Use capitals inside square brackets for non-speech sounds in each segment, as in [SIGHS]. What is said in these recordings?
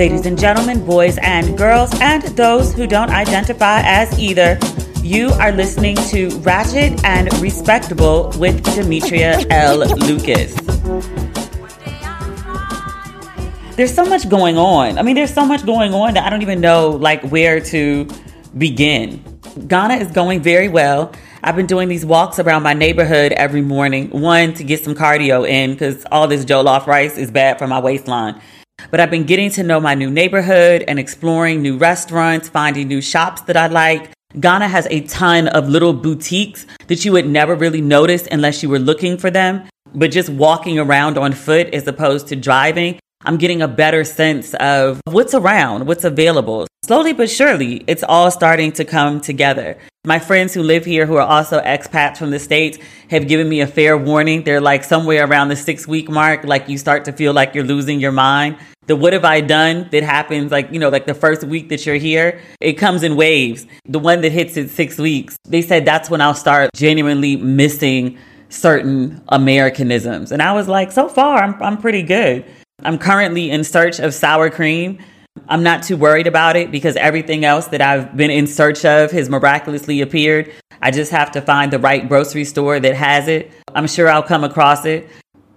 Ladies and gentlemen, boys and girls, and those who don't identify as either, you are listening to Ratchet and Respectable with Demetria L. Lucas. There's so much going on. I mean, there's so much going on that I don't even know like where to begin. Ghana is going very well. I've been doing these walks around my neighborhood every morning. One, to get some cardio in because all this jollof rice is bad for my waistline. But I've been getting to know my new neighborhood and exploring new restaurants, finding new shops that I like. Ghana has a ton of little boutiques that you would never really notice unless you were looking for them. But just walking around on foot as opposed to driving, I'm getting a better sense of what's around, what's available. Slowly but surely, it's all starting to come together. My friends who live here, who are also expats from the States, have given me a fair warning. They're like somewhere around the six week mark, like you start to feel like you're losing your mind the what have I done that happens like, you know, like the first week that you're here, it comes in waves. The one that hits at six weeks, they said that's when I'll start genuinely missing certain Americanisms. And I was like, so far, I'm, I'm pretty good. I'm currently in search of sour cream. I'm not too worried about it because everything else that I've been in search of has miraculously appeared. I just have to find the right grocery store that has it. I'm sure I'll come across it.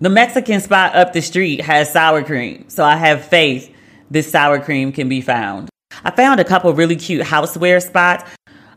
The Mexican spot up the street has sour cream, so I have faith this sour cream can be found. I found a couple really cute houseware spots.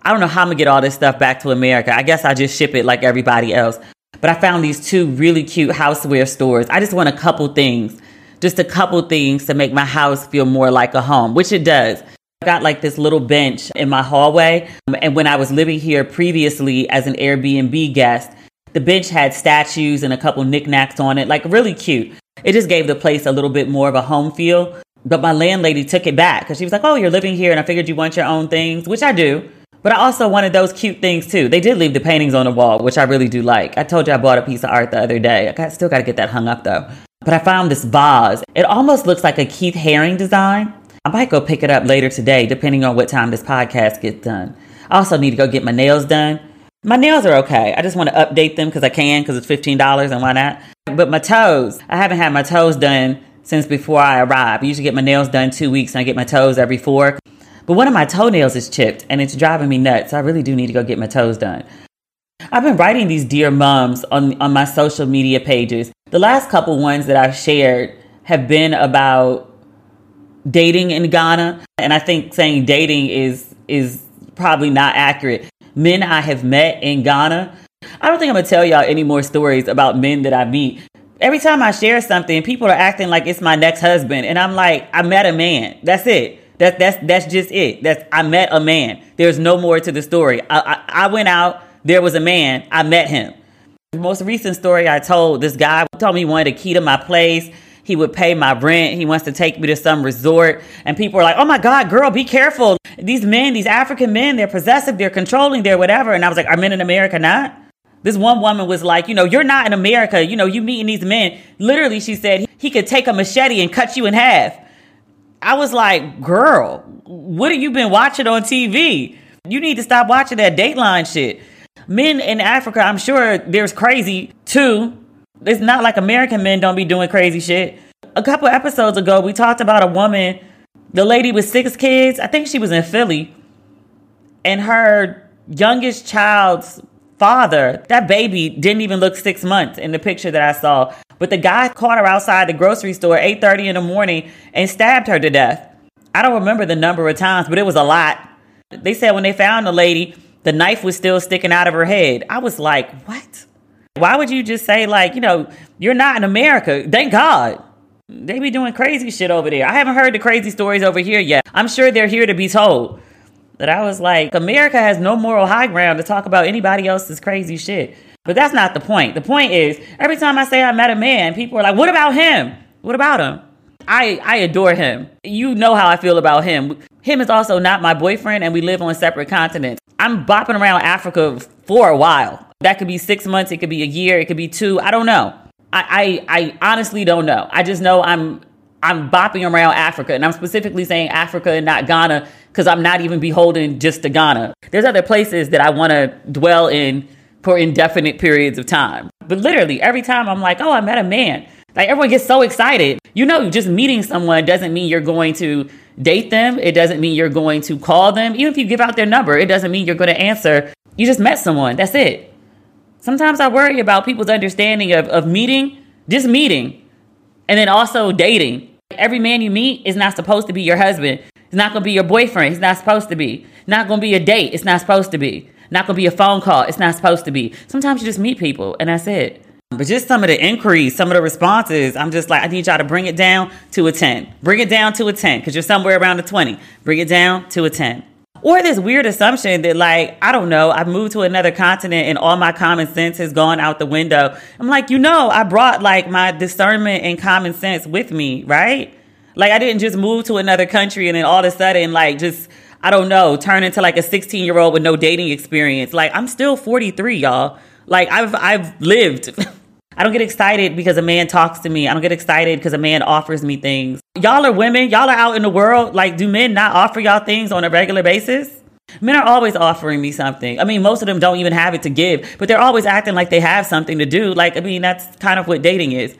I don't know how I'm gonna get all this stuff back to America. I guess I just ship it like everybody else. But I found these two really cute houseware stores. I just want a couple things, just a couple things to make my house feel more like a home, which it does. I got like this little bench in my hallway. Um, and when I was living here previously as an Airbnb guest, the bench had statues and a couple knickknacks on it, like really cute. It just gave the place a little bit more of a home feel. But my landlady took it back because she was like, Oh, you're living here and I figured you want your own things, which I do. But I also wanted those cute things too. They did leave the paintings on the wall, which I really do like. I told you I bought a piece of art the other day. I got, still got to get that hung up though. But I found this vase. It almost looks like a Keith Haring design. I might go pick it up later today, depending on what time this podcast gets done. I also need to go get my nails done. My nails are okay. I just want to update them because I can because it's $15 and why not? But my toes, I haven't had my toes done since before I arrived. I usually get my nails done two weeks and I get my toes every four. But one of my toenails is chipped and it's driving me nuts. I really do need to go get my toes done. I've been writing these dear mums on, on my social media pages. The last couple ones that I've shared have been about dating in Ghana. And I think saying dating is is probably not accurate men I have met in Ghana. I don't think I'm gonna tell y'all any more stories about men that I meet. Every time I share something, people are acting like it's my next husband, and I'm like, I met a man. That's it. That that's that's just it. That's I met a man. There's no more to the story. I, I, I went out. There was a man. I met him. The most recent story I told, this guy told me he wanted a key to my place. He would pay my rent. He wants to take me to some resort. And people are like, oh my God, girl, be careful. These men, these African men, they're possessive, they're controlling, they're whatever. And I was like, are men in America not? This one woman was like, you know, you're not in America. You know, you meeting these men. Literally, she said he could take a machete and cut you in half. I was like, girl, what have you been watching on TV? You need to stop watching that Dateline shit. Men in Africa, I'm sure there's crazy too. It's not like American men don't be doing crazy shit. A couple episodes ago, we talked about a woman, the lady with six kids. I think she was in Philly. And her youngest child's father, that baby didn't even look six months in the picture that I saw. But the guy caught her outside the grocery store 8:30 in the morning and stabbed her to death. I don't remember the number of times, but it was a lot. They said when they found the lady, the knife was still sticking out of her head. I was like, what? Why would you just say, like, you know, you're not in America? Thank God. They be doing crazy shit over there. I haven't heard the crazy stories over here yet. I'm sure they're here to be told. That I was like, America has no moral high ground to talk about anybody else's crazy shit. But that's not the point. The point is, every time I say I met a man, people are like, what about him? What about him? I, I adore him. You know how I feel about him. Him is also not my boyfriend, and we live on separate continents. I'm bopping around Africa for a while. That could be six months, it could be a year, it could be two. I don't know. I, I, I honestly don't know. I just know I'm I'm bopping around Africa, and I'm specifically saying Africa and not Ghana because I'm not even beholden just to Ghana. There's other places that I want to dwell in for indefinite periods of time. But literally, every time I'm like, oh, I met a man. Like everyone gets so excited. You know, just meeting someone doesn't mean you're going to date them. It doesn't mean you're going to call them. Even if you give out their number, it doesn't mean you're going to answer. You just met someone. That's it. Sometimes I worry about people's understanding of, of meeting, just meeting, and then also dating. Every man you meet is not supposed to be your husband. It's not going to be your boyfriend. It's not supposed to be. Not going to be a date. It's not supposed to be. Not going to be a phone call. It's not supposed to be. Sometimes you just meet people and that's it. But just some of the inquiries, some of the responses, I'm just like, I need y'all to bring it down to a 10. Bring it down to a 10 because you're somewhere around a 20. Bring it down to a 10. Or this weird assumption that, like, I don't know, I've moved to another continent and all my common sense has gone out the window. I'm like, you know, I brought like my discernment and common sense with me, right? Like, I didn't just move to another country and then all of a sudden, like, just, I don't know, turn into like a 16 year old with no dating experience. Like, I'm still 43, y'all. Like, I've, I've lived. [LAUGHS] I don't get excited because a man talks to me. I don't get excited because a man offers me things. Y'all are women. Y'all are out in the world. Like, do men not offer y'all things on a regular basis? Men are always offering me something. I mean, most of them don't even have it to give, but they're always acting like they have something to do. Like, I mean, that's kind of what dating is.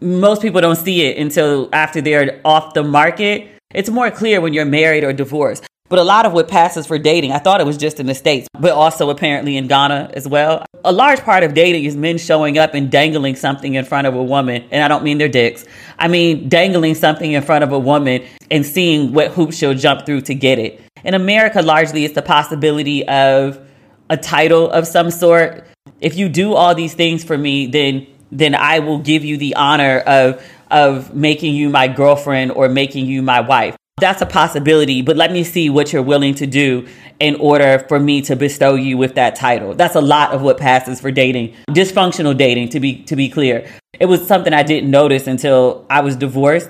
Most people don't see it until after they're off the market. It's more clear when you're married or divorced. But a lot of what passes for dating, I thought it was just in the States, but also apparently in Ghana as well. A large part of dating is men showing up and dangling something in front of a woman. And I don't mean their dicks. I mean dangling something in front of a woman and seeing what hoops she'll jump through to get it. In America, largely it's the possibility of a title of some sort. If you do all these things for me, then then I will give you the honor of of making you my girlfriend or making you my wife. That's a possibility, but let me see what you're willing to do in order for me to bestow you with that title. That's a lot of what passes for dating. Dysfunctional dating to be to be clear. It was something I didn't notice until I was divorced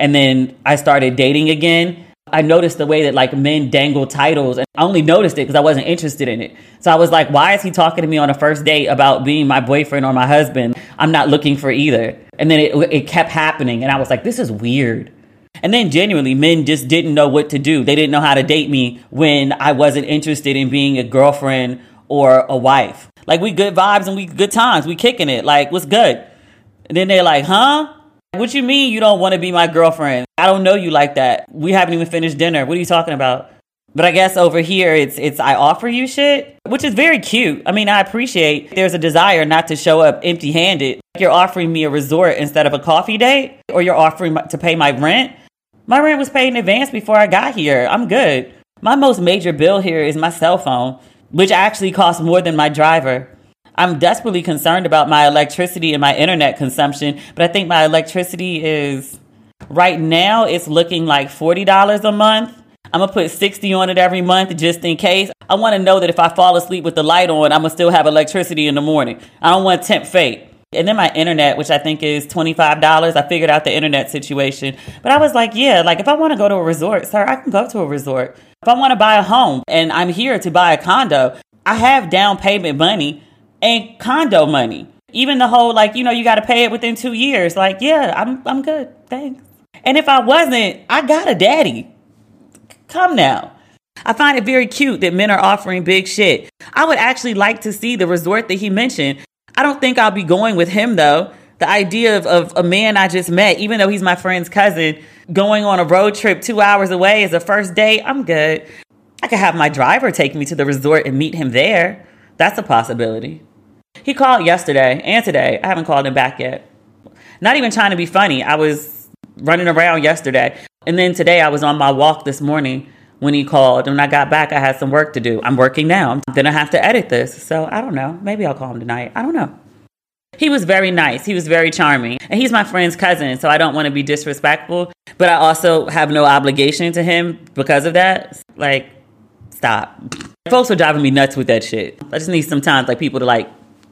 and then I started dating again. I noticed the way that like men dangle titles and I only noticed it because I wasn't interested in it. So I was like, why is he talking to me on a first date about being my boyfriend or my husband? I'm not looking for either. And then it, it kept happening and I was like, this is weird. And then genuinely, men just didn't know what to do. They didn't know how to date me when I wasn't interested in being a girlfriend or a wife. Like we good vibes and we good times. We kicking it. Like what's good? And then they're like, huh? What you mean you don't want to be my girlfriend? I don't know you like that. We haven't even finished dinner. What are you talking about? But I guess over here it's it's I offer you shit, which is very cute. I mean, I appreciate there's a desire not to show up empty-handed. Like You're offering me a resort instead of a coffee date or you're offering to pay my rent. My rent was paid in advance before I got here. I'm good. My most major bill here is my cell phone, which actually costs more than my driver. I'm desperately concerned about my electricity and my internet consumption, but I think my electricity is right now it's looking like $40 a month. I'm gonna put 60 on it every month just in case. I wanna know that if I fall asleep with the light on, I'm gonna still have electricity in the morning. I don't wanna tempt fate. And then my internet, which I think is $25. I figured out the internet situation. But I was like, yeah, like if I want to go to a resort, sir, I can go to a resort. If I want to buy a home and I'm here to buy a condo, I have down payment money and condo money. Even the whole like, you know, you got to pay it within 2 years. Like, yeah, I'm I'm good. Thanks. And if I wasn't, I got a daddy. Come now. I find it very cute that men are offering big shit. I would actually like to see the resort that he mentioned I don't think I'll be going with him though. The idea of, of a man I just met, even though he's my friend's cousin, going on a road trip two hours away as a first date, I'm good. I could have my driver take me to the resort and meet him there. That's a possibility. He called yesterday and today. I haven't called him back yet. Not even trying to be funny. I was running around yesterday. And then today I was on my walk this morning when he called. When I got back, I had some work to do. I'm working now. Then I have to edit this. So I don't know. Maybe I'll call him tonight. I don't know. He was very nice. He was very charming. And he's my friend's cousin, so I don't want to be disrespectful, but I also have no obligation to him because of that. Like, stop. Folks are driving me nuts with that shit. I just need some time, like, people to, like,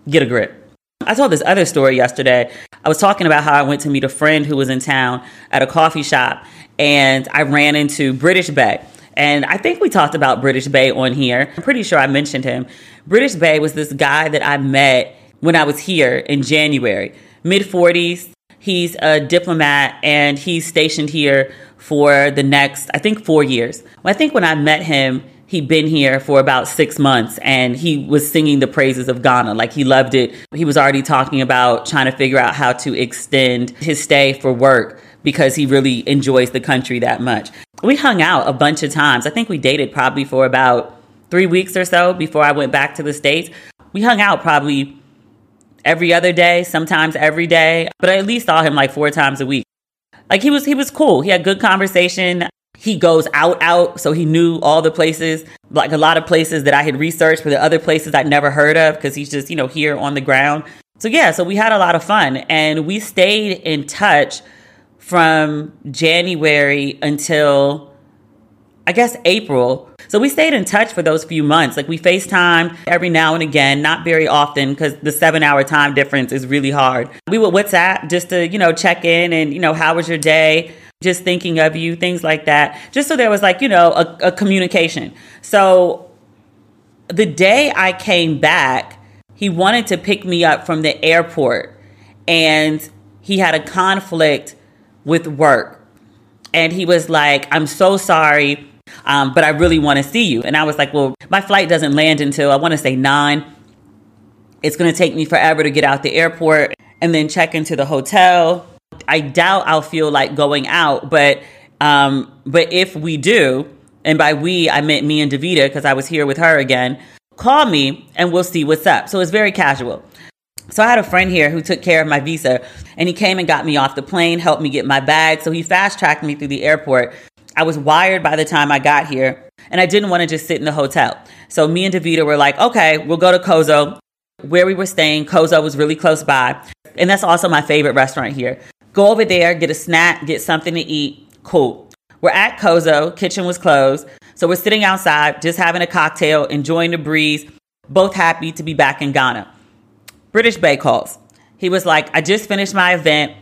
get a grip. I told this other story yesterday. I was talking about how I went to meet a friend who was in town at a coffee shop and I ran into British Bae. And I think we talked about British Bae on here. I'm pretty sure I mentioned him. British Bae was this guy that I met when I was here in January, mid 40s. He's a diplomat and he's stationed here for the next, I think, four years. I think when I met him, he'd been here for about six months and he was singing the praises of Ghana. Like he loved it. He was already talking about trying to figure out how to extend his stay for work because he really enjoys the country that much. We hung out a bunch of times. I think we dated probably for about three weeks or so before I went back to the States. We hung out probably every other day, sometimes every day, but I at least saw him like four times a week. Like he was he was cool. He had good conversation he goes out out so he knew all the places like a lot of places that i had researched but the other places i'd never heard of because he's just you know here on the ground so yeah so we had a lot of fun and we stayed in touch from january until i guess april. So we stayed in touch for those few months. Like we facetime every now and again not very often because the seven hour time difference is really hard. We would whatsapp just to you know check in and you know how was your day? Just thinking of you, things like that, just so there was like, you know, a, a communication. So the day I came back, he wanted to pick me up from the airport and he had a conflict with work. And he was like, I'm so sorry, um, but I really want to see you. And I was like, well, my flight doesn't land until I want to say nine. It's going to take me forever to get out the airport and then check into the hotel I doubt I'll feel like going out, but um, but if we do, and by we I meant me and Davita because I was here with her again, call me and we'll see what's up. So it's very casual. So I had a friend here who took care of my visa and he came and got me off the plane, helped me get my bag. So he fast tracked me through the airport. I was wired by the time I got here and I didn't want to just sit in the hotel. So me and Davita were like, okay, we'll go to Kozo. Where we were staying, Kozo was really close by. And that's also my favorite restaurant here. Go over there, get a snack, get something to eat. Cool. We're at Kozo, kitchen was closed. So we're sitting outside, just having a cocktail, enjoying the breeze, both happy to be back in Ghana. British Bae calls. He was like, I just finished my event.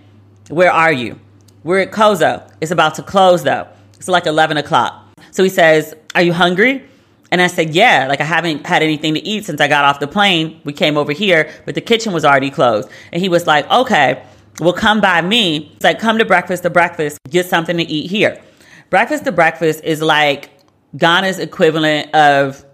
Where are you? We're at Kozo. It's about to close though. It's like 11 o'clock. So he says, Are you hungry? And I said, Yeah, like I haven't had anything to eat since I got off the plane. We came over here, but the kitchen was already closed. And he was like, Okay, will come by me. It's like, come to breakfast to breakfast, get something to eat here. Breakfast to breakfast is like Ghana's equivalent of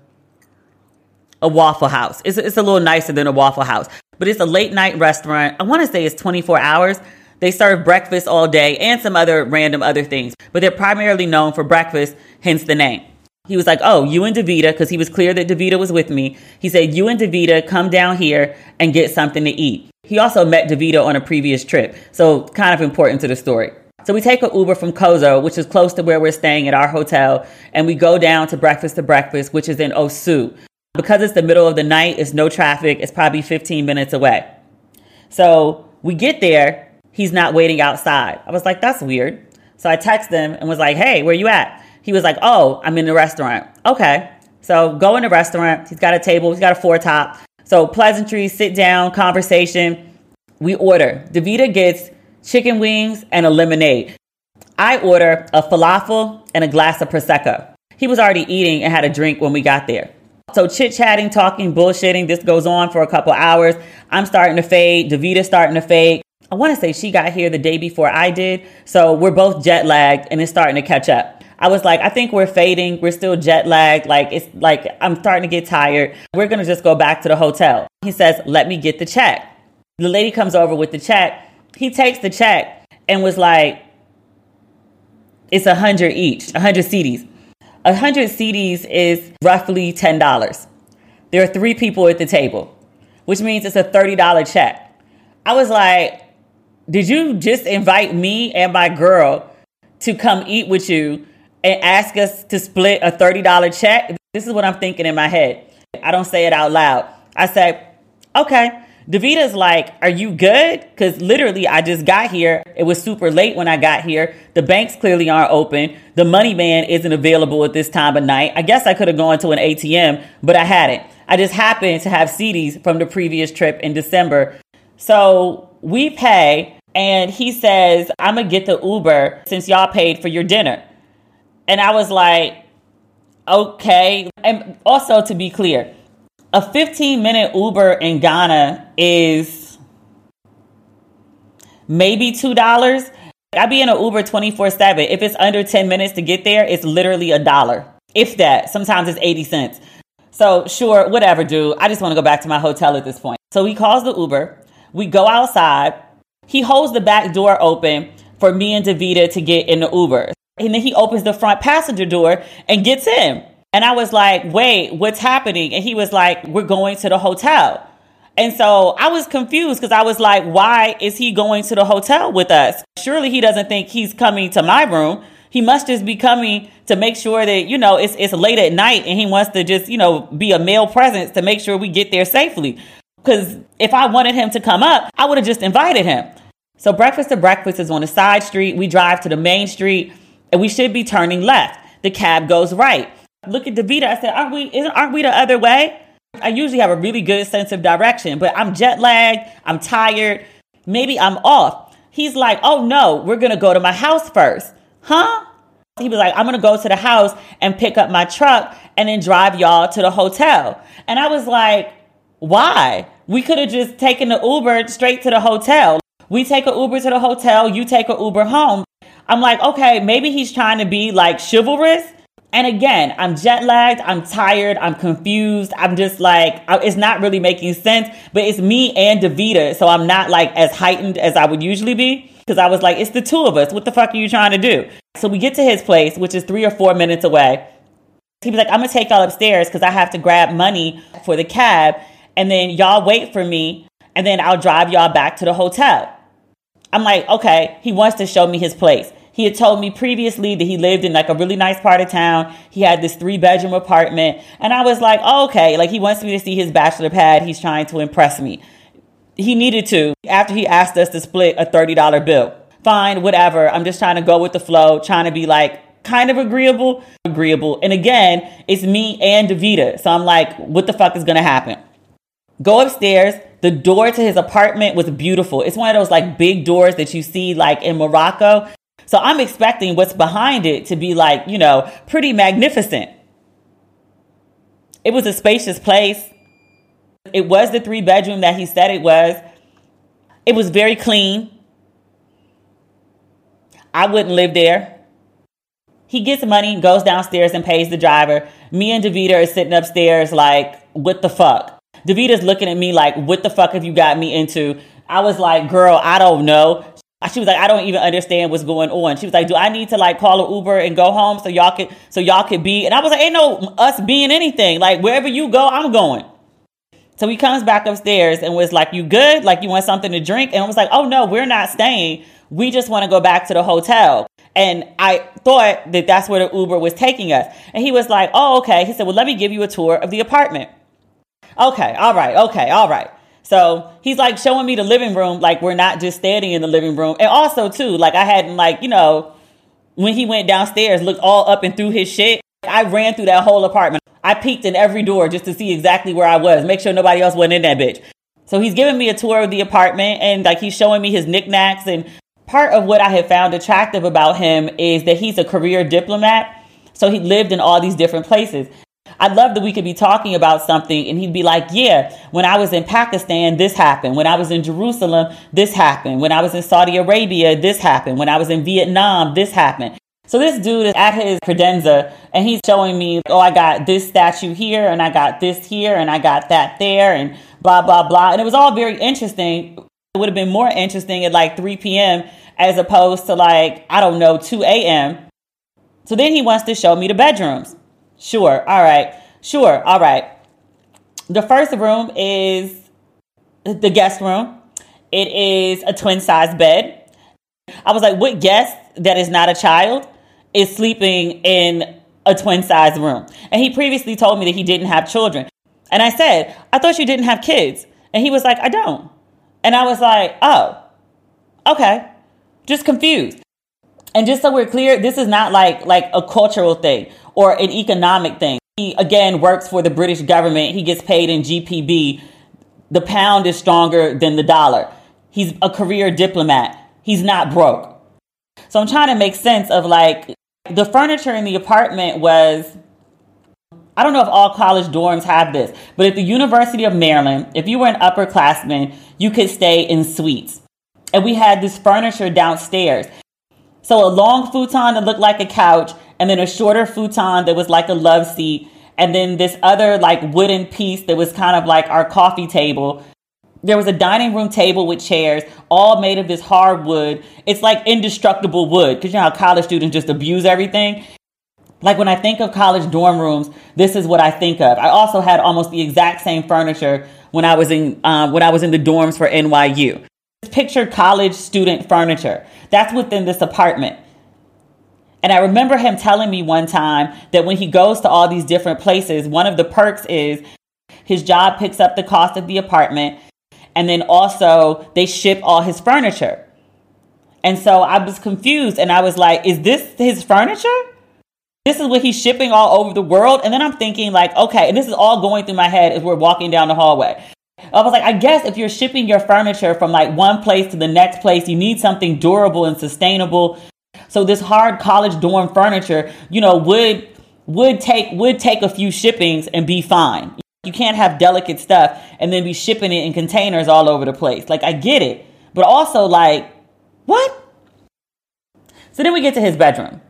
a Waffle House. It's, it's a little nicer than a Waffle House, but it's a late night restaurant. I want to say it's 24 hours. They serve breakfast all day and some other random other things, but they're primarily known for breakfast, hence the name. He was like, Oh, you and Davita, because he was clear that Davita was with me. He said, You and Davita come down here and get something to eat. He also met Davita on a previous trip, so kind of important to the story. So we take an Uber from Kozo, which is close to where we're staying at our hotel, and we go down to breakfast to breakfast, which is in Osu. Because it's the middle of the night, it's no traffic, it's probably 15 minutes away. So we get there, he's not waiting outside. I was like, that's weird. So I text him and was like, hey, where you at? He was like, Oh, I'm in the restaurant. Okay. So go in the restaurant. He's got a table, he's got a four top. So pleasantries, sit down, conversation. We order. Davita gets chicken wings and a lemonade. I order a falafel and a glass of Prosecco. He was already eating and had a drink when we got there. So chit chatting, talking, bullshitting. This goes on for a couple hours. I'm starting to fade. Davita's starting to fade. I want to say she got here the day before I did. So we're both jet lagged and it's starting to catch up. I was like, I think we're fading. We're still jet lagged. Like, it's like, I'm starting to get tired. We're going to just go back to the hotel. He says, Let me get the check. The lady comes over with the check. He takes the check and was like, It's a hundred each, a hundred cedis. 100 cedis is roughly $10. There are three people at the table, which means it's a $30 check. I was like, did you just invite me and my girl to come eat with you and ask us to split a $30 check? This is what I'm thinking in my head. I don't say it out loud. I say, okay, Davita's like, Are you good? Because literally, I just got here. It was super late when I got here. The banks clearly aren't open. The money man isn't available at this time of night. I guess I could have gone to an ATM, but I hadn't. I just happened to have cedis from the previous trip in December. So we pay, and he says, I'm gonna get the Uber since y'all paid for your dinner. And I was like, okay. And also, to be clear, a 15 minute Uber in Ghana is maybe $2. I be in an Uber 24 7. If it's under 10 minutes to get there, it's literally a dollar. If that. Sometimes it's 80 cents. So, sure, whatever, dude. I just want to go back to my hotel at this point. So, he calls the Uber. We go outside. He holds the back door open for me and Davita to get in the Uber. And then he opens the front passenger door and gets in. And I was like, wait, what's happening? And he was like, we're going to the hotel. And so I was confused because I was like, why is he going to the hotel with us? Surely he doesn't think he's coming to my room. He must just be coming to make sure that, you know, it's, it's late at night and he wants to just, you know, be a male presence to make sure we get there safely. Because if I wanted him to come up, I would have just invited him. So breakfast to breakfast is on a side street. We drive to the main street and we should be turning left. The cab goes right. Look at Davita. I said, aren't we, aren't we the other way? I usually have a really good sense of direction, but I'm jet lagged, I'm tired, maybe I'm off. He's like, oh no, we're gonna go to my house first. Huh? He was like, I'm gonna go to the house and pick up my truck and then drive y'all to the hotel. And I was like, why? We could have just taken the Uber straight to the hotel. We take an Uber to the hotel, you take an Uber home. I'm like, okay, maybe he's trying to be like chivalrous and again, I'm jet lagged, I'm tired, I'm confused. I'm just like, it's not really making sense, but it's me and Davita. So I'm not like as heightened as I would usually be because I was like, it's the two of us. What the fuck are you trying to do? So we get to his place, which is three or four minutes away. He was like, I'm gonna take y'all upstairs because I have to grab money for the cab. And then y'all wait for me. And then I'll drive y'all back to the hotel. I'm like, okay, he wants to show me his place. He had told me previously that he lived in like a really nice part of town. He had this three bedroom apartment. And I was like, oh, okay, like he wants me to see his bachelor pad. He's trying to impress me. He needed to after he asked us to split a $30 bill. Fine, whatever. I'm just trying to go with the flow, trying to be like kind of agreeable, agreeable. And again, it's me and Davita. So I'm like, what the fuck is going to happen? Go upstairs. The door to his apartment was beautiful. It's one of those like big doors that you see like in Morocco. So I'm expecting what's behind it to be like, you know, pretty magnificent. It was a spacious place. It was the three bedroom that he said it was. It was very clean. I wouldn't live there. He gets money, goes downstairs and pays the driver. Me and Davita are sitting upstairs like, what the fuck? Davita's looking at me like, what the fuck have you got me into? I was like, girl, I don't know. Uh, she was like, I don't even understand what's going on. She was like, Do I need to like call an Uber and go home so y'all can so y'all could be? And I was like, Ain't no us being anything. Like wherever you go, I'm going. So he comes back upstairs and was like, You good? Like you want something to drink? And I was like, Oh no, we're not staying. We just want to go back to the hotel. And I thought that that's where the Uber was taking us. And he was like, Oh, okay. He said, Well, let me give you a tour of the apartment. Okay, all right, okay, all right. So he's like showing me the living room, like we're not just standing in the living room. And also too, like I hadn't like, you know, when he went downstairs, looked all up and through his shit. I ran through that whole apartment. I peeked in every door just to see exactly where I was, make sure nobody else wasn't in that bitch. So he's giving me a tour of the apartment and like he's showing me his knickknacks. And part of what I have found attractive about him is that he's a career diplomat. So he lived in all these different places. I'd love that we could be talking about something and he'd be like, Yeah, when I was in Pakistan, this happened. When I was in Jerusalem, this happened. When I was in Saudi Arabia, this happened. When I was in Vietnam, this happened. So this dude is at his credenza and he's showing me, oh, I got this statue here and I got this here and I got that there and blah, blah, blah. And it was all very interesting. It would have been more interesting at like 3 p.m. as opposed to like, I don't know, 2 a.m. So then he wants to show me the bedrooms. Sure. All right. Sure. All right. The first room is the guest room. It is a twin size bed. I was like, what guest that is not a child is sleeping in a twin size room? And he previously told me that he didn't have children. And I said, I thought you didn't have kids. And he was like, I don't. And I was like, oh, okay. Just confused. And just so we're clear, this is not like like a cultural thing or an economic thing. He again works for the British government. He gets paid in GPB. the pound is stronger than the dollar. He's a career diplomat. He's not broke. So I'm trying to make sense of like the furniture in the apartment was I don't know if all college dorms have this, but at the University of Maryland, if you were an upperclassman, you could stay in suites. And we had this furniture downstairs. So a long futon that looked like a couch, and then a shorter futon that was like a love seat, and then this other like wooden piece that was kind of like our coffee table. There was a dining room table with chairs, all made of this hardwood. It's like indestructible wood, because you know how college students just abuse everything. Like when I think of college dorm rooms, this is what I think of. I also had almost the exact same furniture when I was in um, when I was in the dorms for NYU. Picture college student furniture. That's within this apartment. And I remember him telling me one time that when he goes to all these different places, one of the perks is his job picks up the cost of the apartment and then also they ship all his furniture. And so I was confused and I was like, is this his furniture? This is what he's shipping all over the world. And then I'm thinking, like, okay, and this is all going through my head as we're walking down the hallway. I was like, I guess if you're shipping your furniture from like one place to the next place, you need something durable and sustainable so this hard college dorm furniture, you know, would would take would take a few shippings and be fine. You can't have delicate stuff and then be shipping it in containers all over the place. Like I get it, but also like what? So then we get to his bedroom.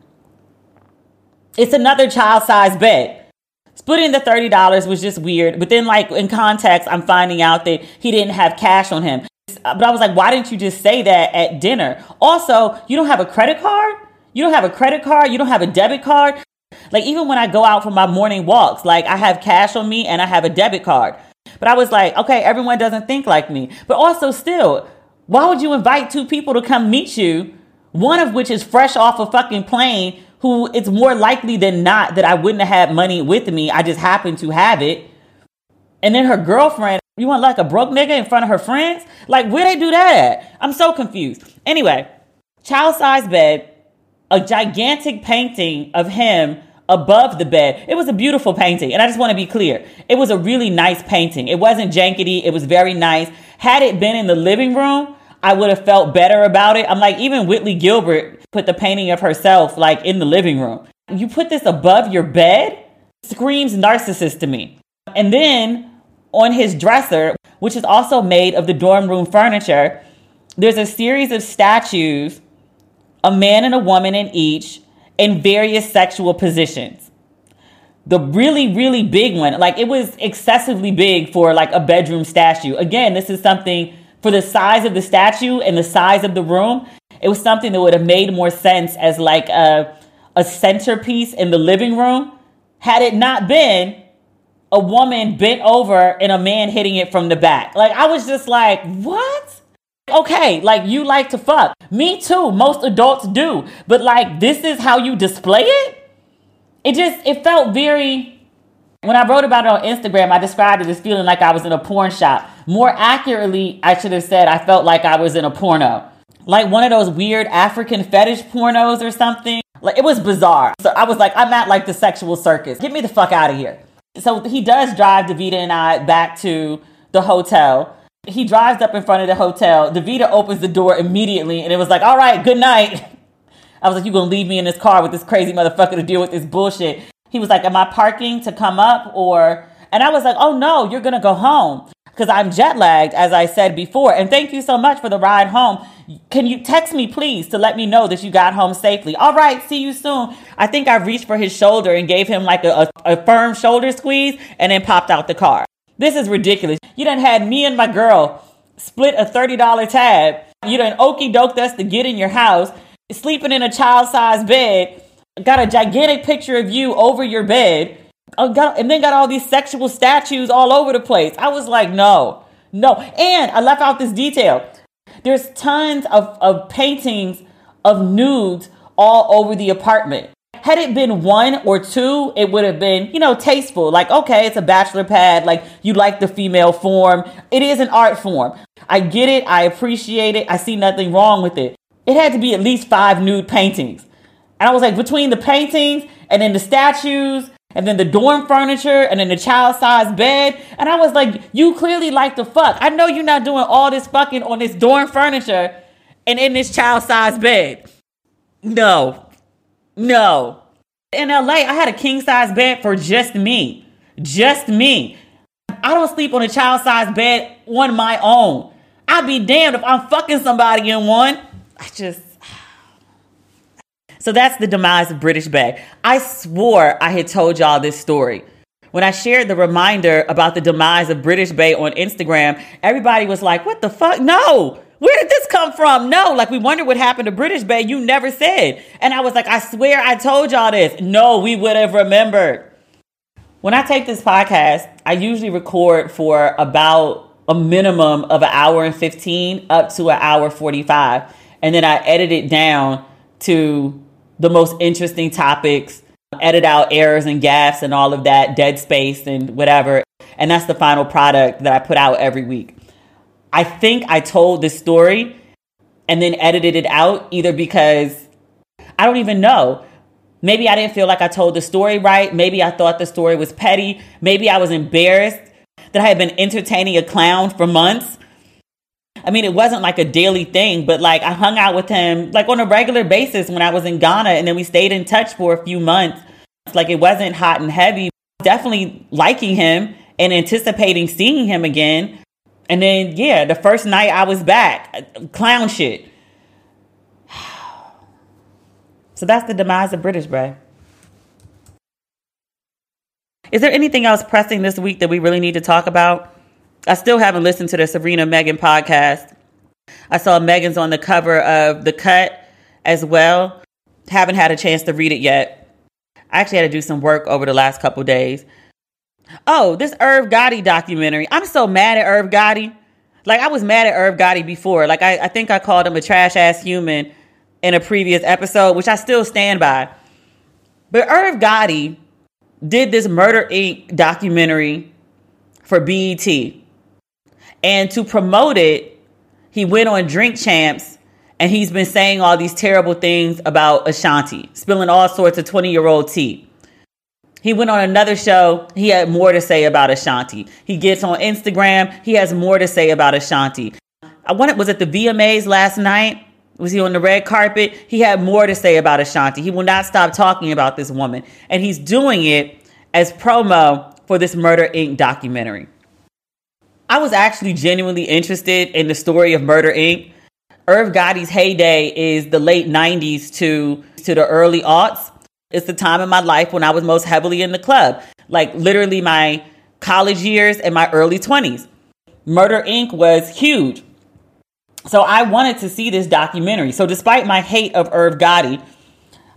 It's another child-sized bed. Splitting the $30 was just weird, but then like in context, I'm finding out that he didn't have cash on him. But I was like, why didn't you just say that at dinner? Also, you don't have a credit card? You don't have a credit card? You don't have a debit card? Like, even when I go out for my morning walks, like, I have cash on me and I have a debit card. But I was like, okay, everyone doesn't think like me. But also, still, why would you invite two people to come meet you, one of which is fresh off a fucking plane, who it's more likely than not that I wouldn't have had money with me? I just happen to have it. And then her girlfriend, you want like a broke nigga in front of her friends? Like, where they do that at? I'm so confused. Anyway, child size bed, a gigantic painting of him above the bed. It was a beautiful painting. And I just want to be clear. It was a really nice painting. It wasn't jankety. It was very nice. Had it been in the living room, I would have felt better about it. I'm like, even Whitley Gilbert put the painting of herself like in the living room. You put this above your bed? Screams narcissist to me. And then on his dresser, which is also made of the dorm room furniture, there's a series of statues, a man and a woman in each, in various sexual positions. The really, really big one, like it was excessively big for like a bedroom statue. Again, this is something for the size of the statue and the size of the room. It was something that would have made more sense as like a, a centerpiece in the living room had it not been a woman bent over and a man hitting it from the back. Like I was just like, what? Okay, like you like to fuck. Me too. Most adults do. But like this is how you display it? It just it felt very when I wrote about it on Instagram, I described it as feeling like I was in a porn shop. More accurately, I should have said I felt like I was in a porno. Like one of those weird African fetish pornos or something. Like it was bizarre. So I was like, I'm at like the sexual circus. Get me the fuck out of here. So he does drive Davita and I back to the hotel. He drives up in front of the hotel. Davita opens the door immediately and it was like, all right, good night. I was like, you gonna leave me in this car with this crazy motherfucker to deal with this bullshit. He was like, am I parking to come up or, and I was like, oh no, you're gonna go home because I'm jet lagged, as I said before. And thank you so much for the ride home. Can you text me, please, to let me know that you got home safely? All right, see you soon. I think I reached for his shoulder and gave him like a, a, a firm shoulder squeeze and then popped out the car. This is ridiculous. You done had me and my girl split a $30 tab. You done okey doked us to get in your house, sleeping in a child sized bed, got a gigantic picture of you over your bed uh, and then got all these sexual statues all over the place. I was like, no, no. And I left out this detail. There's tons of, of paintings of nudes all over the apartment. Had it been one or two, it would have been, you know, tasteful. Like, okay, it's a bachelor pad. Like, you like the female form. It is an art form. I get it. I appreciate it. I see nothing wrong with it. It had to be at least five nude paintings. And I was like, between the paintings and then the statues and then the dorm furniture, and then the child size bed. And I was like, you clearly like to fuck. I know you're not doing all this fucking on this dorm furniture and in this child size bed. No, no. In LA, I had a king size bed for just me. Just me. I don't sleep on a child size bed on my own. I'd be damned if I'm fucking somebody in one. I just. So that's the demise of British Bae. I swore I had told y'all this story. When I shared the reminder about the demise of British Bae on Instagram, everybody was like, what the fuck? No, where did this come from? No, like we wonder what happened to British Bae. You never said. And I was like, I swear I told y'all this. No, we would have remembered. When I take this podcast, I usually record for about a minimum of an hour and 15 up to an hour 45. And then I edit it down to the most interesting topics, edit out errors and gaps and all of that, dead space and whatever. And that's the final product that I put out every week. I think I told this story and then edited it out either because I don't even know. Maybe I didn't feel like I told the story right. Maybe I thought the story was petty. Maybe I was embarrassed that I had been entertaining a clown for months. I mean, it wasn't like a daily thing, but like I hung out with him like on a regular basis when I was in Ghana and then we stayed in touch for a few months. Like it wasn't hot and heavy. Definitely liking him and anticipating seeing him again. And then, yeah, the first night I was back, clown shit. [SIGHS] So that's the demise of British Bae. Is there anything else pressing this week that we really need to talk about? I still haven't listened to the Serena Megan podcast. I saw Megan's on the cover of The Cut as well. Haven't had a chance to read it yet. I actually had to do some work over the last couple days. Oh, this Irv Gotti documentary. I'm so mad at Irv Gotti. Like I was mad at Irv Gotti before. Like I, I think I called him a trash ass human in a previous episode, which I still stand by. But Irv Gotti did this Murder Inc. documentary for BET. And to promote it, he went on Drink Champs and he's been saying all these terrible things about Ashanti, spilling all sorts of 20 year old tea. He went on another show. He had more to say about Ashanti. He gets on Instagram. He has more to say about Ashanti. I wanted, was it the VMAs last night? Was he on the red carpet? He had more to say about Ashanti. He will not stop talking about this woman. And he's doing it as promo for this Murder Inc. documentary. I was actually genuinely interested in the story of Murder Inc. Irv Gotti's heyday is the late 90s to, to the early aughts. It's the time in my life when I was most heavily in the club, like literally my college years and my early 20s. Murder Inc. was huge. So I wanted to see this documentary. So despite my hate of Irv Gotti,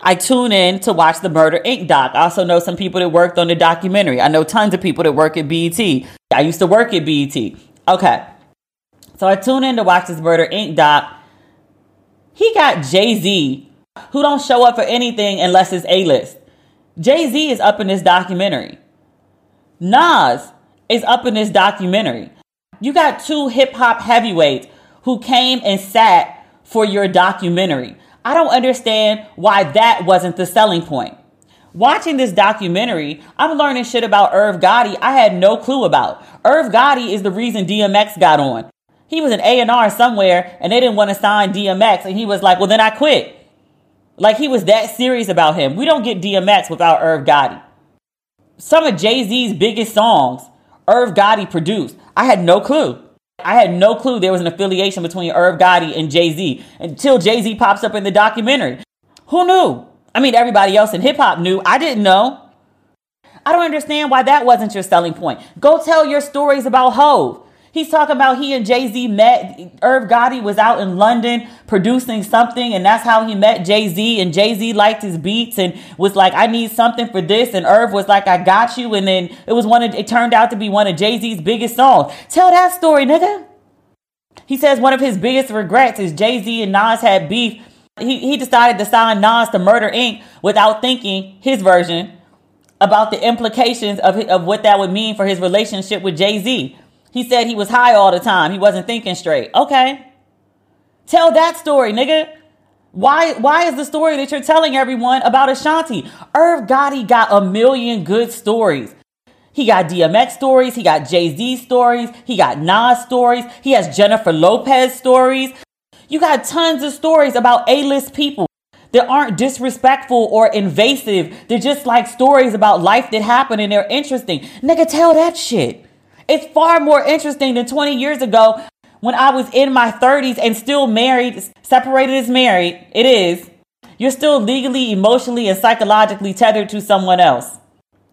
I tune in to watch the Murder Inc. doc. I also know some people that worked on the documentary. I know tons of people that work at BET. I used to work at BET. Okay. So I tune in to watch this Murder Inc. doc. He got Jay Z who don't show up for anything unless it's A list. Jay Z is up in this documentary. Nas is up in this documentary. You got two hip hop heavyweights who came and sat for your documentary. I don't understand why that wasn't the selling point. Watching this documentary, I'm learning shit about Irv Gotti I had no clue about. Irv Gotti is the reason DMX got on. He was an A&R somewhere and they didn't want to sign DMX and he was like, well then I quit. Like he was that serious about him. We don't get DMX without Irv Gotti. Some of Jay Z's biggest songs, Irv Gotti produced. I had no clue. I had no clue there was an affiliation between Irv Gotti and Jay Z until Jay Z pops up in the documentary. Who knew? I mean, everybody else in hip hop knew. I didn't know. I don't understand why that wasn't your selling point. Go tell your stories about Hove. He's talking about he and Jay Z met. Irv Gotti was out in London producing something, and that's how he met Jay Z. And Jay Z liked his beats and was like, "I need something for this." And Irv was like, "I got you." And then it was one of it turned out to be one of Jay Z's biggest songs. Tell that story, nigga. He says one of his biggest regrets is Jay Z and Nas had beef. He he decided to sign Nas to Murder Inc. without thinking his version about the implications of of what that would mean for his relationship with Jay Z. He said he was high all the time. He wasn't thinking straight. Okay. Tell that story, nigga. Why, why is the story that you're telling everyone about Ashanti? Irv Gotti got a million good stories. He got DMX stories. He got Jay Z stories. He got Nas stories. He has Jennifer Lopez stories. You got tons of stories about A list people that aren't disrespectful or invasive. They're just like stories about life that happened and they're interesting. Nigga, tell that shit. It's far more interesting than 20 years ago when I was in my 30s and still married. Separated is married. It is. You're still legally, emotionally, and psychologically tethered to someone else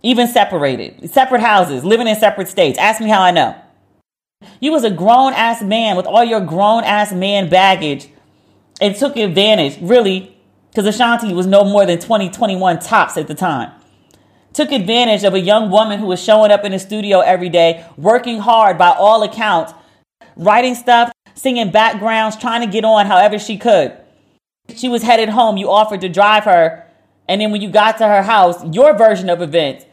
even separated, separate houses, living in separate states. Ask me how I know. You was a grown ass man with all your grown ass man baggage and took advantage, really, because Ashanti was no more than 20, 21 tops at the time. Took advantage of a young woman who was showing up in the studio every day, working hard by all accounts, writing stuff, singing backgrounds, trying to get on however she could. She was headed home. You offered to drive her. And then when you got to her house, your version of events,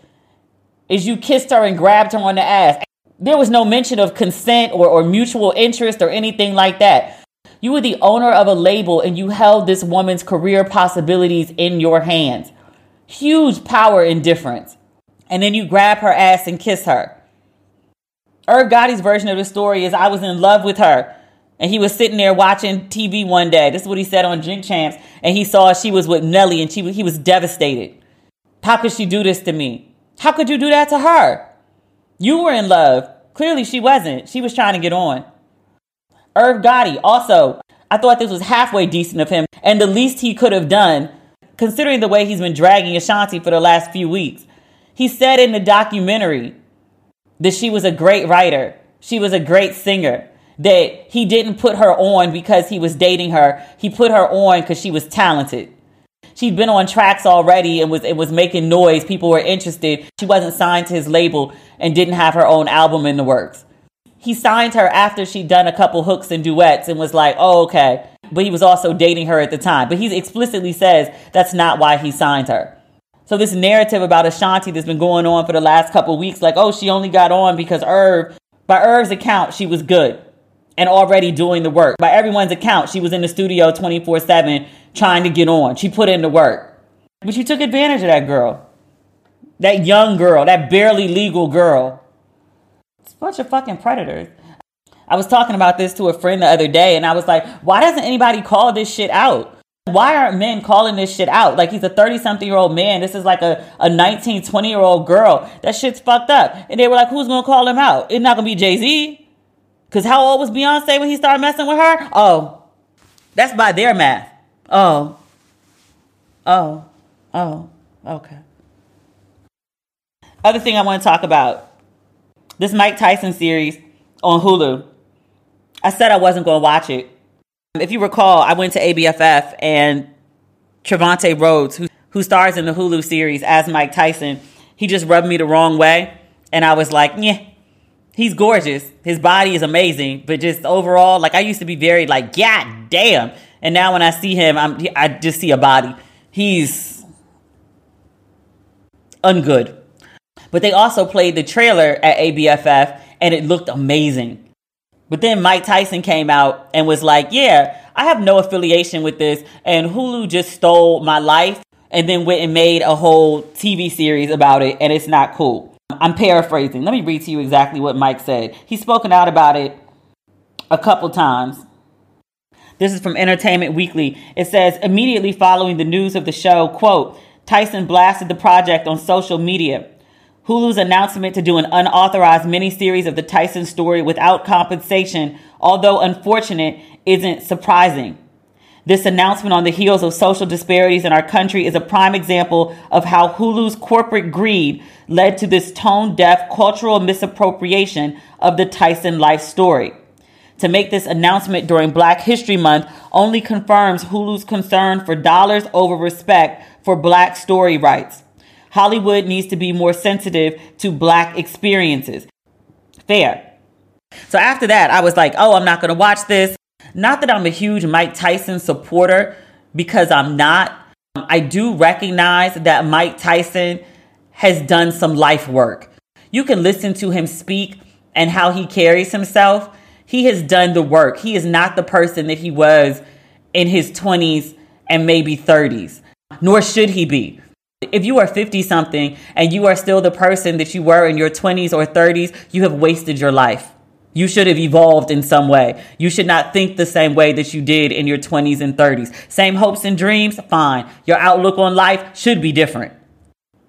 is you kissed her and grabbed her on the ass. There was no mention of consent or, or mutual interest or anything like that. You were the owner of a label and you held this woman's career possibilities in your hands. Huge power and difference. And then you grab her ass and kiss her. Irv Gotti's version of the story is I was in love with her. And he was sitting there watching TV one day. This is what he said on Drink Champs. And he saw she was with Nelly and she, he was devastated. How could she do this to me? How could you do that to her? You were in love. Clearly, she wasn't. She was trying to get on. Irv Gotti, also, I thought this was halfway decent of him and the least he could have done, considering the way he's been dragging Ashanti for the last few weeks. He said in the documentary that she was a great writer, she was a great singer, that he didn't put her on because he was dating her, he put her on because she was talented she'd been on tracks already and was it was making noise. People were interested. She wasn't signed to his label and didn't have her own album in the works. He signed her after she'd done a couple hooks and duets and was like, "Oh, okay." But he was also dating her at the time. But he explicitly says that's not why he signed her. So this narrative about Ashanti that's been going on for the last couple weeks, like, oh, she only got on because Irv, by Irv's account, she was good and already doing the work. By everyone's account, she was in the studio 24 7 trying to get on. She put in the work. But you took advantage of that girl. That young girl, that barely legal girl. It's a bunch of fucking predators. I was talking about this to a friend the other day, and I was like, why doesn't anybody call this shit out? Why aren't men calling this shit out? Like he's a 30 something year old man. This is like a, a 19, 20 year old girl. That shit's fucked up. And they were like, who's gonna call him out? It's not gonna be Jay Z. Cause how old was Beyonce when he started messing with her? Oh, that's by their math. Oh. Oh. Oh. Okay. Other thing I want to talk about this Mike Tyson series on Hulu. I said I wasn't going to watch it. If you recall, I went to ABFF and Trevante Rhodes, who, who stars in the Hulu series as Mike Tyson, he just rubbed me the wrong way. And I was like, yeah, he's gorgeous. His body is amazing. But just overall, like I used to be very like, God damn. And now when I see him, I'm, I just see a body. He's ungood. But they also played the trailer at ABFF and it looked amazing. But then Mike Tyson came out and was like, Yeah, I have no affiliation with this. And Hulu just stole my life and then went and made a whole TV series about it. And it's not cool. I'm paraphrasing. Let me read to you exactly what Mike said. He's spoken out about it a couple times. This is from Entertainment Weekly. It says immediately following the news of the show, quote, Tyson blasted the project on social media. Hulu's announcement to do an unauthorized miniseries of the Tyson story without compensation, although unfortunate, isn't surprising. This announcement on the heels of social disparities in our country is a prime example of how Hulu's corporate greed led to this tone deaf cultural misappropriation of the Tyson life story to make this announcement during Black History Month only confirms Hulu's concern for dollars over respect for Black story rights. Hollywood needs to be more sensitive to Black experiences. Fair. So after that, I was like, oh, I'm not going to watch this. Not that I'm a huge Mike Tyson supporter, because I'm not. Um, I do recognize that Mike Tyson has done some life work. You can listen to him speak and how he carries himself he has done the work. He is not the person that he was in his 20s and maybe 30s, nor should he be. If you are 50 something and you are still the person that you were in your 20s or 30s, you have wasted your life. You should have evolved in some way. You should not think the same way that you did in your 20s and 30s. Same hopes and dreams, fine. Your outlook on life should be different.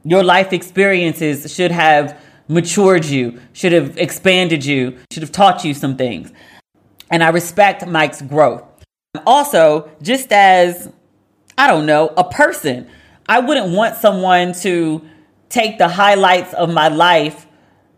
Your life experiences should have matured you, should have expanded you, should have taught you some things. And I respect Mike's growth. Also, just as, I don't know, a person, I wouldn't want someone to take the highlights of my life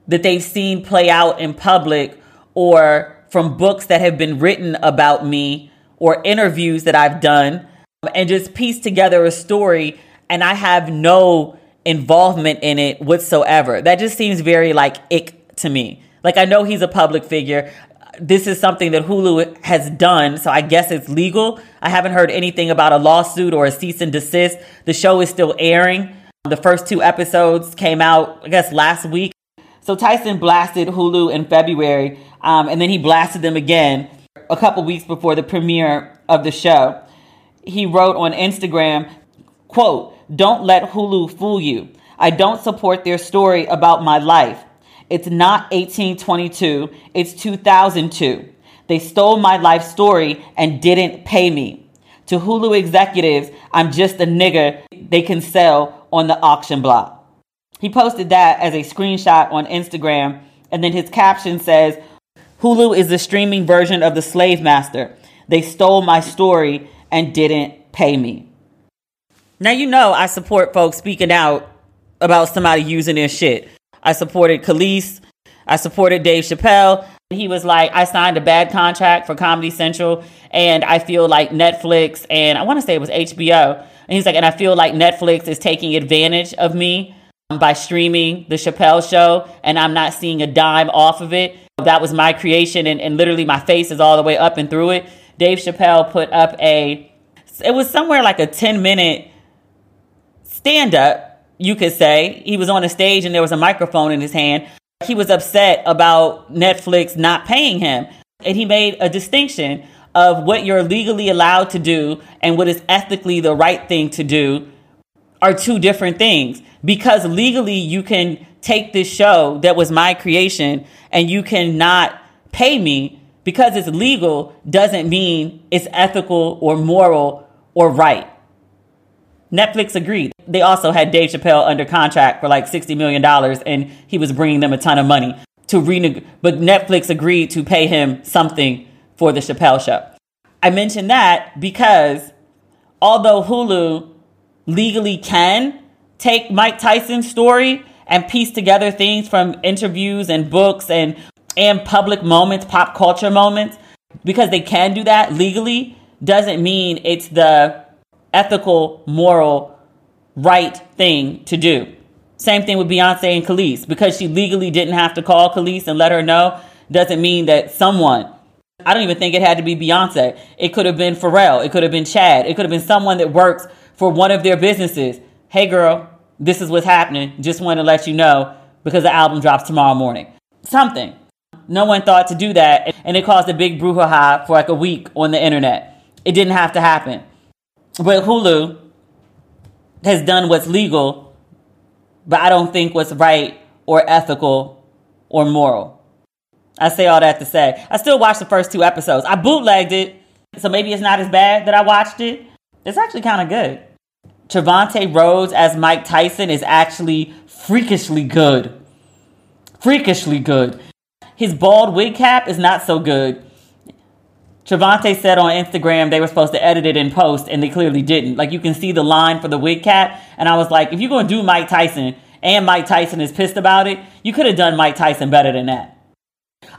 that they've seen play out in public or from books that have been written about me or interviews that I've done and just piece together a story and I have no involvement in it whatsoever. That just seems very like ick to me. Like I know he's a public figure. This is something that Hulu has done, so I guess it's legal. I haven't heard anything about a lawsuit or a cease and desist. The show is still airing. The first two episodes came out, I guess, last week. So Tyson blasted Hulu in February, um, and then he blasted them again a couple weeks before the premiere of the show. He wrote on Instagram, quote, don't let Hulu fool you. I don't support their story about my life. It's not 1822, it's 2002. They stole my life story and didn't pay me. To Hulu executives, I'm just a nigger they can sell on the auction block. He posted that as a screenshot on Instagram, and then his caption says, Hulu is the streaming version of the Slave Master. They stole my story and didn't pay me. Now, you know, I support folks speaking out about somebody using their shit. I supported Kelis. I supported Dave Chappelle. He was like, I signed a bad contract for Comedy Central, and I feel like Netflix and I want to say it was HBO. And he's like, and I feel like Netflix is taking advantage of me um, by streaming the Chappelle show and I'm not seeing a dime off of it. That was my creation and, and literally my face is all the way up and through it. Dave Chappelle put up a, it was somewhere like a 10 minute stand up, you could say. He was on a stage and there was a microphone in his hand. He was upset about Netflix not paying him. And he made a distinction of what you're legally allowed to do and what is ethically the right thing to do are two different things because legally you can take this show that was my creation and you cannot pay me because it's legal doesn't mean it's ethical or moral or right. Netflix agreed. They also had Dave Chappelle under contract for like $60 million and he was bringing them a ton of money to reneg- but Netflix agreed to pay him something for the Chappelle show. I mention that because although Hulu legally can take Mike Tyson's story and piece together things from interviews and books and and public moments, pop culture moments, because they can do that legally, doesn't mean it's the ethical, moral, right thing to do. Same thing with Beyonce and Kelis. Because she legally didn't have to call Kelis and let her know, doesn't mean that someone, I don't even think it had to be Beyonce. It could have been Pharrell. It could have been Chad. It could have been someone that works for one of their businesses. Hey, girl, this is what's happening. Just want to let you know because the album drops tomorrow morning. Something. No one thought to do that, and it caused a big brouhaha for like a week on the internet. It didn't have to happen. But Hulu has done what's legal, but I don't think what's right or ethical or moral. I say all that to say, I still watched the first two episodes. I bootlegged it, so maybe it's not as bad that I watched it. It's actually kind of good. Trevante Rhodes as Mike Tyson is actually freakishly good. Freakishly good. His bald wig cap is not so good. Trevante said on Instagram they were supposed to edit it in post and they clearly didn't. Like you can see the line for the wig cap. And I was like, if you're going to do Mike Tyson and Mike Tyson is pissed about it, you could have done Mike Tyson better than that.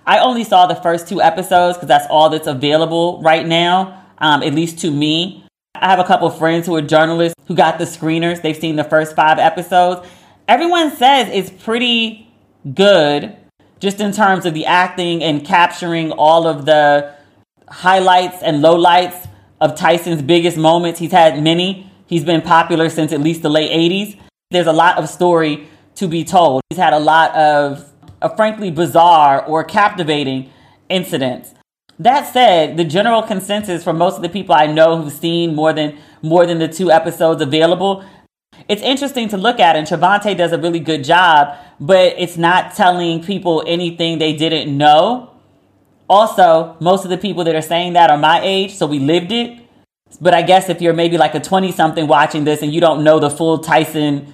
I only saw the first two episodes because that's all that's available right now, um, at least to me. I have a couple friends who are journalists who got the screeners. They've seen the first five episodes. Everyone says it's pretty good just in terms of the acting and capturing all of the highlights and lowlights of Tyson's biggest moments. He's had many. He's been popular since at least the late 80s. There's a lot of story to be told. He's had a lot of, of frankly bizarre or captivating incidents. That said, the general consensus for most of the people I know who've seen more than more than the two episodes available, it's interesting to look at, and Trevante does a really good job, but it's not telling people anything they didn't know. Also, most of the people that are saying that are my age, so we lived it. But I guess if you're maybe like a 20 something watching this and you don't know the full Tyson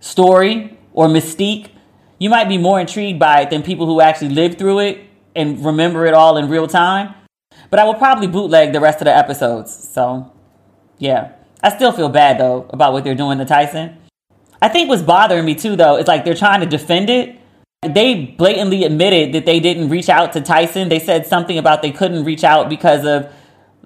story or mystique, you might be more intrigued by it than people who actually lived through it and remember it all in real time. But I will probably bootleg the rest of the episodes. So, yeah. I still feel bad though about what they're doing to Tyson. I think what's bothering me too though is like they're trying to defend it. They blatantly admitted that they didn't reach out to Tyson. They said something about they couldn't reach out because of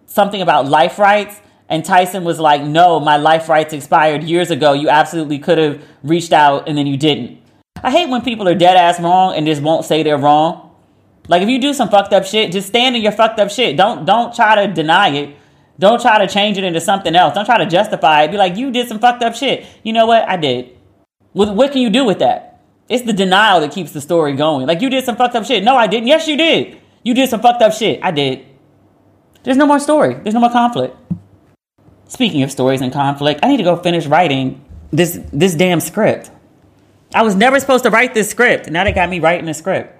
something about life rights. And Tyson was like, no, my life rights expired years ago. You absolutely could have reached out and then you didn't. I hate when people are dead ass wrong and just won't say they're wrong. Like if you do some fucked up shit, just stand in your fucked up shit. Don't don't try to deny it. Don't try to change it into something else. Don't try to justify it. Be like, you did some fucked up shit. You know what? I did. What, what can you do with that? It's the denial that keeps the story going. Like, you did some fucked up shit. No, I didn't. Yes, you did. You did some fucked up shit. I did. There's no more story. There's no more conflict. Speaking of stories and conflict, I need to go finish writing this this damn script. I was never supposed to write this script. Now they got me writing the script.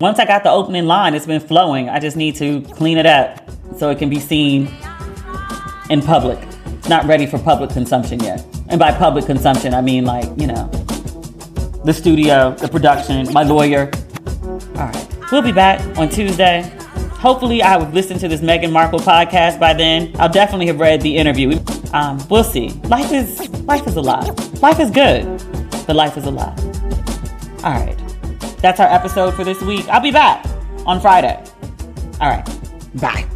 Once I got the opening line, it's been flowing. I just need to clean it up so it can be seen in public. Not ready for public consumption yet. And by public consumption, I mean like, you know, the studio, the production, my lawyer. All right. We'll be back on Tuesday. Hopefully, I have listened to this Meghan Markle podcast by then. I'll definitely have read the interview. Um, we'll see. Life is life is a lot. Life is good, but life is a lot. All right. That's our episode for this week. I'll be back on Friday. All right. Bye.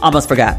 Almost forgot.